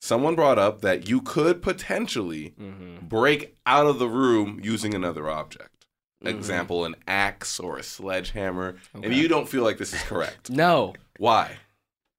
someone brought up that you could potentially Mm-hmm. break out of the room using another object. Mhm. Example, an axe or a sledgehammer, and you don't feel like this is correct. No, Why?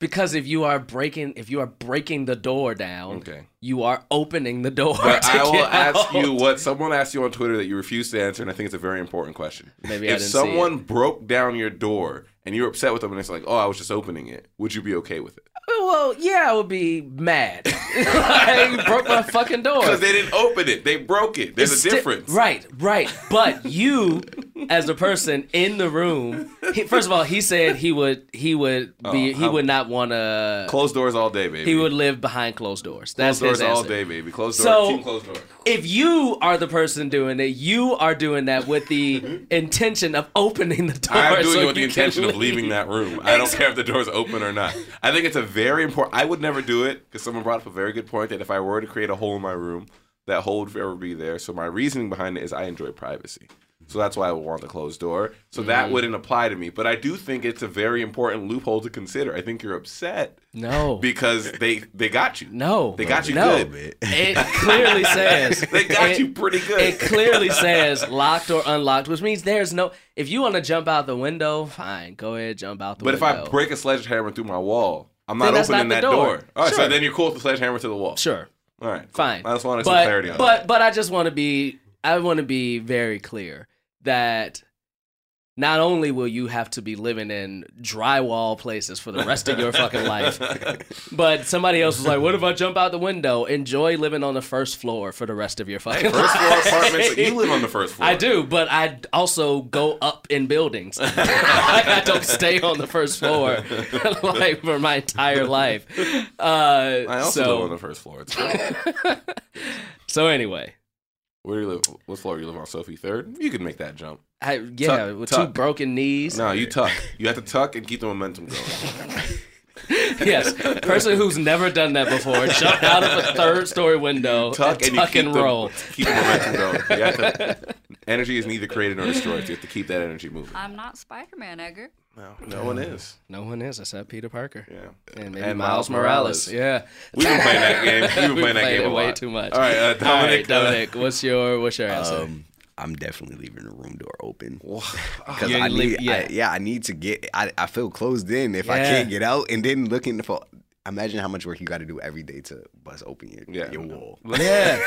because if you are breaking, if you are breaking the door down, Okay. you are opening the door. But I will ask you what someone asked you on Twitter that you refused to answer, and I think it's a very important question. Maybe I if didn't someone broke down your door and you're upset with them, and it's like, oh, I was just opening it, would you be okay with it? Well, yeah, I would be mad. like, you broke my fucking door. Because they didn't open it; they broke it. There's It's a sti- difference, right, right. But you, as a person in the room, he, first of all, he said he would he would oh, be Oh, he would not want to. Closed doors all day, baby. He would live behind closed doors. That's closed doors all day, baby. Closed doors. So- team closed door. If you are the person doing it, you are doing that with the intention of opening the door. I'm doing so it with the intention of leaving that room. I don't care if the door's open or not. I think it's a very important. I would never do it because someone brought up a very good point that if I were to create a hole in my room, that hole would forever be there. So my reasoning behind it is I enjoy privacy. So that's why I would want the closed door. So that Mm-hmm. wouldn't apply to me. But I do think it's a very important loophole to consider. I think you're upset No, because they they got you. no, They got you no. good. It clearly says They got it- you pretty good. It clearly says locked or unlocked, which means there's no. If you want to jump out the window, fine, go ahead, jump out the window. but if. I break a sledgehammer through my wall, I'm not opening not that door. door. All right, so then you're cool with the sledgehammer to the wall. sure, All right, cool. fine. I just wanted but, some clarity on but, that. But I just want to be. I want to be very clear that not only will you have to be living in drywall places for the rest of your fucking life, but somebody else was like, "What if I jump out the window? Enjoy living on the first floor for the rest of your fucking Hey, first floor life." apartments. You live on the first floor. I do, but I also go up in buildings. like, I don't stay on the first floor like for my entire life. Uh, I also so, live on the first floor. It's so anyway, Where do you live? What floor you live on? Sophie third. You can make that jump. I, yeah, Tuck, with tuck. two broken knees. No, you tuck. You have to tuck and keep the momentum going. yes, person who's never done that before, jump out of a third story window, Tuck and and, tuck you keep and the, roll. Keep the momentum going. You have to, energy is neither created nor destroyed. So you have to keep that energy moving. I'm not Spider Man, Edgar. No, no one is. No one is except Peter Parker. Yeah. And maybe And Miles Miles Morales. Morales. Yeah. We've been playing that game. We've been We playing that game it a way too much. All right, uh, All right, Dominic. uh, Dominic, what's your what's your answer? Um, I'm definitely leaving the room door open. Because You I leave- need, yeah. I, yeah, I need to get. I, I feel closed in if I can't get out, and then looking for. Imagine how much work you got to do every day to bust open your, Yeah. your wall. Yeah,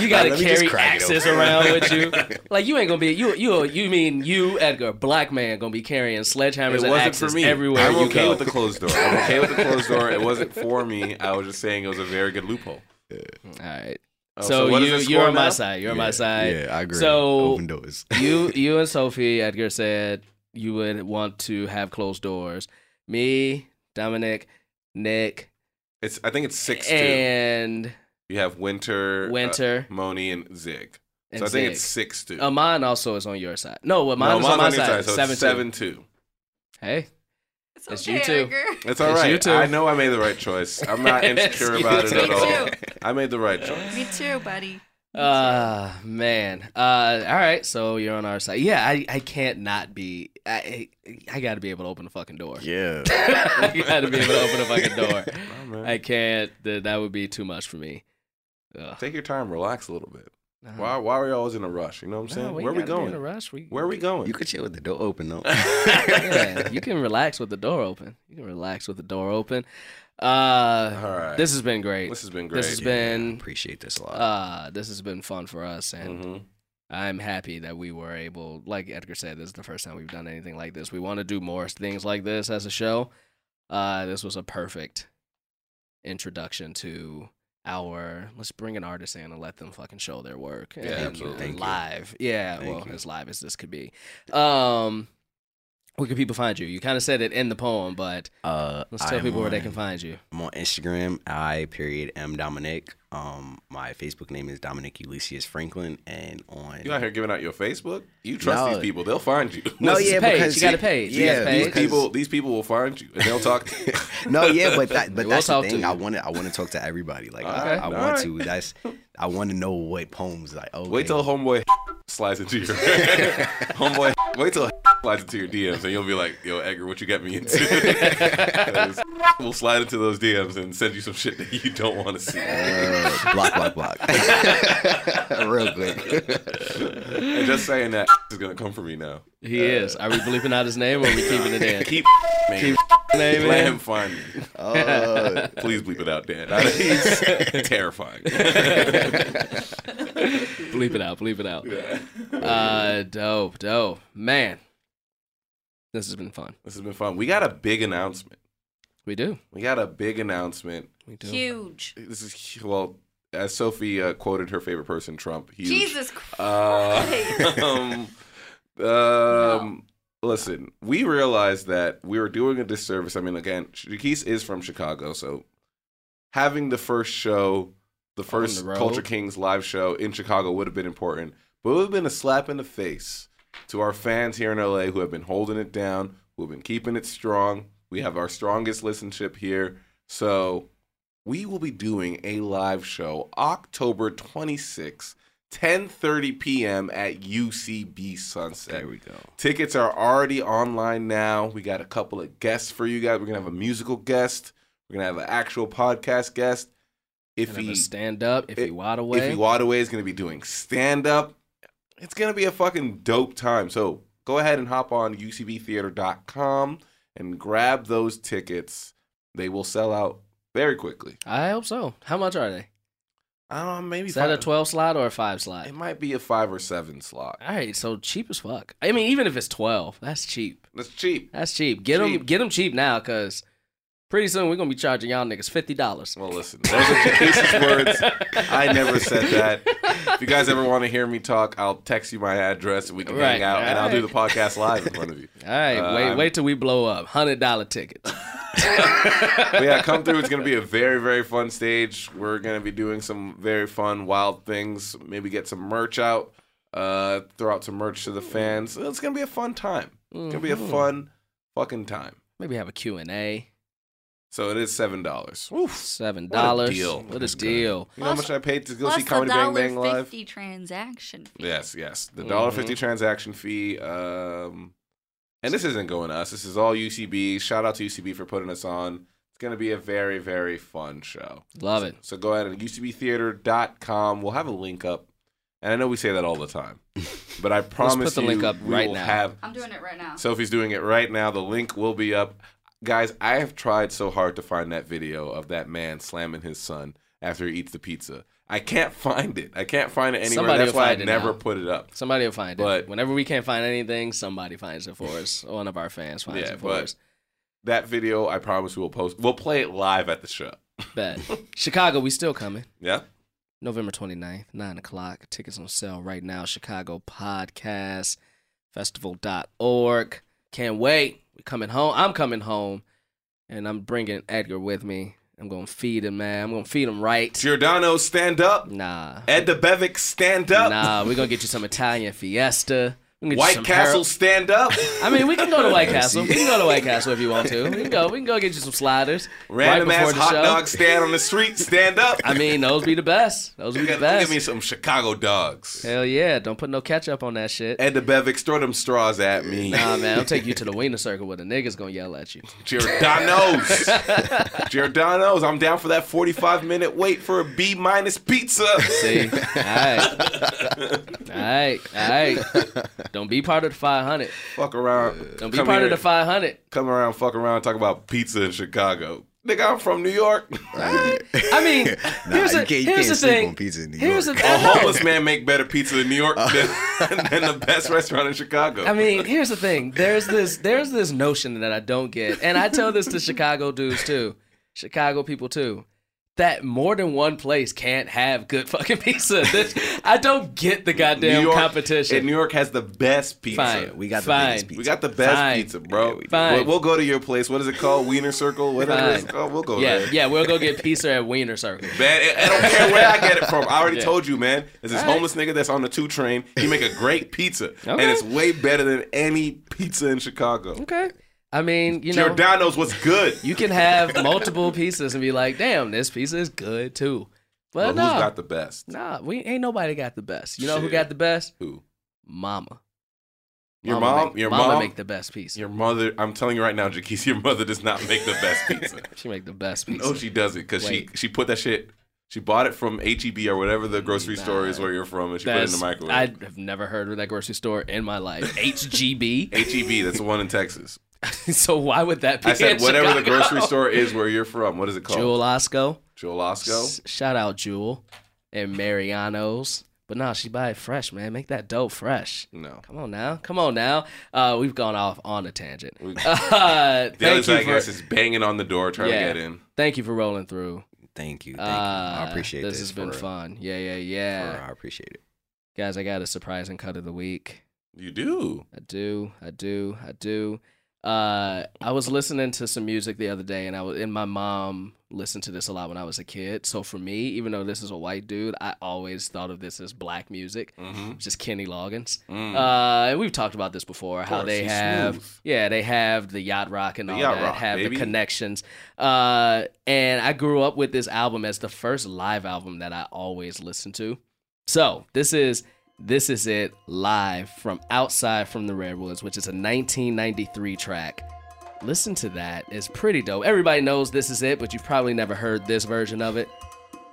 you gotta Let me just carry crack axes around with you. Like you ain't gonna be you you you mean you Edgar black man gonna be carrying sledgehammers It and wasn't axes for me. everywhere I'm you okay go. with the closed door. I'm okay with the closed door. It wasn't for me. I was just saying it was a very good loophole. All right. Oh, so what is you you're score on my side. You're on my side. Yeah, I agree. So open doors. you you and Sophie Edgar said you would want to have closed doors. Me, Dominic, Nick, It's. I think it's six two. and You have Winter, Winter. uh, Moni, and Zig. and so I think it's six two. Uh, mine also is on your side. No, well, mine no, is on my your side. So seven, it's two. seven two. Hey, It's, It's okay, you too. Edgar. It's all It's right. you too. I know I made the right choice. I'm not insecure about it at all. I made the right choice. Me too, buddy. Uh man. Uh all right, so you're on our side. Yeah, I, I can't not be I I gotta be able to open the fucking door. yeah. I gotta be able to open the fucking door. Oh, man. I can't that that would be too much for me. Ugh. Take your time, relax a little bit. No. Why? Why are we always in a rush? You know what I'm saying? we Where are we gotta In a rush. We, Where are we going? You could chill with the door open though. yeah, you can relax with the door open. You can relax with the door open. Uh, All right. this has been great. This has been great. This has Yeah, been appreciate this a lot. uh, this has been fun for us, and hmm I'm happy that we were able, like Edgar said, this is the first time we've done anything like this. We want to do more things like this as a show. Uh, this was a perfect introduction to our. Let's bring an artist in and let them fucking show their work. Yeah, and, absolutely. Thank you. live. Yeah, Thank well, you. as live as this could be. Um, where can people find you? You kind of said it in the poem, but uh, let's tell I'm people where they can find you. I'm on Instagram. I period M Dominic. Um, my Facebook name is Dominic Ulysses Franklin, and on You out here giving out your Facebook? You trust No. these people? They'll find you. no, What's yeah, page? because You got a page. You got a Yeah. These because- people, these people will find you and they'll talk. to you. no, yeah, but that, but will that's the thing. I want to, I want to talk to everybody. Like, Okay. I, I want Alright. to. That's, I want to know what poems like. Okay. Wait till homeboy slides into your homeboy. Wait till slides into your DMs and you'll be like, "Yo, Edgar, what you got me into?" 'Cause we'll slide into those DMs and send you some shit that you don't want to see. Uh, block, block, block. Real quick. and just saying that is gonna come for me now. He is. Are we bleeping out his name or are we keeping it in? Keep man. Keep name Let in. him find me. Uh, Please bleep it out, Dan. He's terrifying. bleep it out. Bleep it out. Uh, dope, dope, man. This has been fun. This has been fun. We got a big announcement. We do. We got a big announcement. We do. Huge. This is well, as Sophie uh, quoted her favorite person, Trump. Huge. Jesus Christ. Uh, um, um, Listen, we realized that we were doing a disservice. I mean, again, Jaquise is from Chicago, so having the first show, the first the. Culture Kings live show in Chicago would have been important, but it would have been a slap in the face to our fans here in LA who have been holding it down, who have been keeping it strong. We have our strongest listenership here. So we will be doing a live show October 26th, 10:30 p.m. at UCB Sunset. there we go. Tickets are already online now. We got a couple of guests for you guys. We're gonna have a musical guest. We're gonna have an actual podcast guest. If he stand up if he if- wad away. if he Wadaway is gonna be doing stand up, it's gonna be a fucking dope time. So go ahead and hop on UCBtheater.com and grab those tickets. They will sell out very quickly. I hope so. How much are they? I don't know, maybe Is that a 12 slot or a 5 slot? It might be a five or seven slot. All right, so cheap as fuck. I mean, even if it's 12, that's cheap. That's cheap. That's cheap. Get them get them cheap now cuz pretty soon we're going to be charging y'all niggas $50. Well, listen, those are Jaquise's words. I never said that. If you guys ever want to hear me talk, I'll text you my address and we can Right, hang out, and I'll do the podcast live in front of you. All right, Uh, wait I'm- wait till we blow up. $100 tickets. But yeah, come through. It's gonna be a very, very fun stage. We're gonna be doing some very fun, wild things. Maybe get some merch out. Uh, throw out some merch to the fans. It's gonna be a fun time. It's gonna be a Mhm. fun, fucking time. Maybe have a Q&A. So it is seven dollars. $7. What a deal. What a deal. You know how much I paid to go Plus see Comedy a Bang dollar Bang live? fifty transaction fee. Yes, yes. The dollar Mhm. fifty transaction fee. Um, and this isn't going to us. This is all UCB. Shout out to UCB for putting us on. It's going to be a very, very fun show. Love it. So go ahead and UCBtheater.com. We'll have a link up. And I know we say that all the time, but I promise the you, link up we right will now. have. I'm doing it right now. Sophie's doing it right now. The link will be up. Guys, I have tried so hard to find that video of that man slamming his son after he eats the pizza. I can't find it. I can't find it anywhere. Somebody That's will why I find it never now. put it up. Somebody will find it. But- Whenever we can't find anything, somebody finds it for us. One of our fans finds Yeah, it for but- us. That video, I promise we will post. We'll play it live at the show. Bet. Chicago, we still coming. Yeah? November 29th, 9 o'clock. Tickets on sale right now. Chicago Podcast Festival.org. Can't wait. We coming home. I'm coming home. And I'm bringing Edgar with me. I'm going to feed him, man. I'm going to feed him right. Giordano, stand up. Nah. Ed DeBevic, stand up. Nah, we're going to get you some Italian Fiesta. White Castle, stand up. I mean, we can go to White Castle. We can go to White Castle if you want to. We can go. We can go get you some sliders. Random right ass hot show. dog stand on the street, stand up. I mean, those be the best. Those be the best. give me some Chicago dogs. Hell yeah! Don't put no ketchup on that shit. Ed DeBevic, throw them straws at me. Nah, man, I'll take you to the Wiener Circle where the niggas gonna yell at you. Giordano's. Giordano's. I'm down for that 45 minute wait for a B minus pizza. See, all right, all right, all right. Don't be part of the 500. Fuck around. Don't be Come part here, of the 500. Come around, fuck around, talk about pizza in Chicago. Nigga, I'm from New York. I mean, Nah, here's you the can't, you here's the thing. pizza in New Here's York. A know. homeless man make better pizza in New York than, than the best restaurant in Chicago. I mean, here's the thing. There's this there's this notion that I don't get, and I tell this to Chicago dudes too, Chicago people too, that more than one place can't have good fucking pizza. This- I don't get the New goddamn York, competition. And New York has the best pizza. Fine, we got the fine. biggest pizza. We got the best Fine. pizza, bro. We do. Fine. We'll, we'll go to your place. What is it called? Wiener Circle? Whatever it's called. We'll go yeah, there. yeah, we'll go get pizza at Wiener Circle. Man, I I don't care where I get it from. I already Yeah. told you, man. There's this All right. homeless nigga that's on the two train. He make a great pizza, and it's way better than any pizza in Chicago. Okay. I mean, you know, Giordano's was good. you can have multiple pieces and be like, damn, this pizza is good too. But who's no, got the best? nah, we ain't nobody got the best. You know who got the best? Who? Mama. Your Mama mom? Make, your mama mom? make the best pizza. Your mother? I'm telling you right now, Jaquise, your mother does not make the best pizza. She make the best pizza. no, she doesn't, because she she put that shit. She bought it from HEB or whatever the grocery store is where you're from, and she put it in the microwave. I have never heard of that grocery store in my life. HGB. HEB, E that's the one in Texas. so why would that be? I said in whatever the grocery store is where you're from. What is it called? Jewel Osco. Jewel Osco. S- Shout out Jewel and Mariano's. But no, she buy it fresh, man. Make that dough fresh. No. Come on now. Come on now. Uh, we've gone off on a tangent. We- Uh, The other thank side, you I guess, for, is banging on the door trying Yeah. to get in. thank you for rolling through. Thank you. Thank Uh, you. I appreciate this. this. has been fun. Yeah, yeah, for- yeah. I appreciate it. Guys, I got a surprising cut of the week. You do. I do, I do, I do. Uh, I was listening to some music the other day, and I was and my mom listened to this a lot when I was a kid. So for me, even though this is a white dude, I always thought of this as black music, Mm-hmm. just Kenny Loggins. Mm. Uh, and we've talked about this before. How they have, smooth. yeah, they have the yacht rock and The all that, rock, have baby. the connections. Uh, and I grew up with this album as the first live album that I always listened to. So this is this is it live from outside from the redwoods, which is a 1993 track. Listen to that; it's pretty dope. Everybody knows this is it, but you've probably never heard this version of it.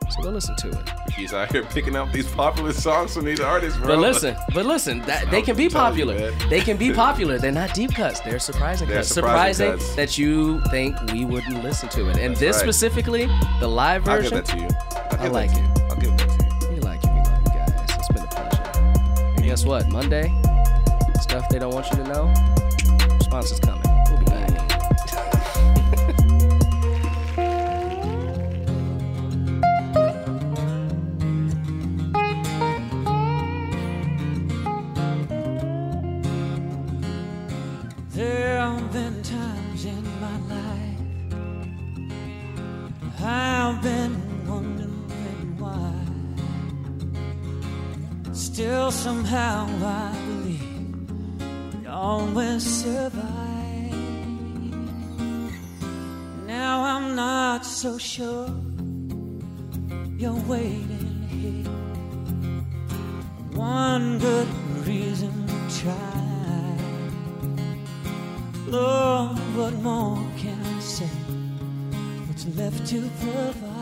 So go listen to it. He's out here picking up these popular songs from these artists, bro. But listen, but listen, that they can be I'm you, popular. they can be popular. They're not deep cuts. They're surprising They're cuts. surprising Surprising cuts. that you think we wouldn't listen to it. And That's this right. specifically, the live version. I'll give that to you. I'll I like it. I'll give you. guess what? Monday, stuff they don't want you to know, response is coming. We'll be back. there have been times in my life I've been Still, somehow, I believe we always survive. Now I'm not so sure you're waiting here. One good reason to try. Lord, what more can I say? What's left to provide?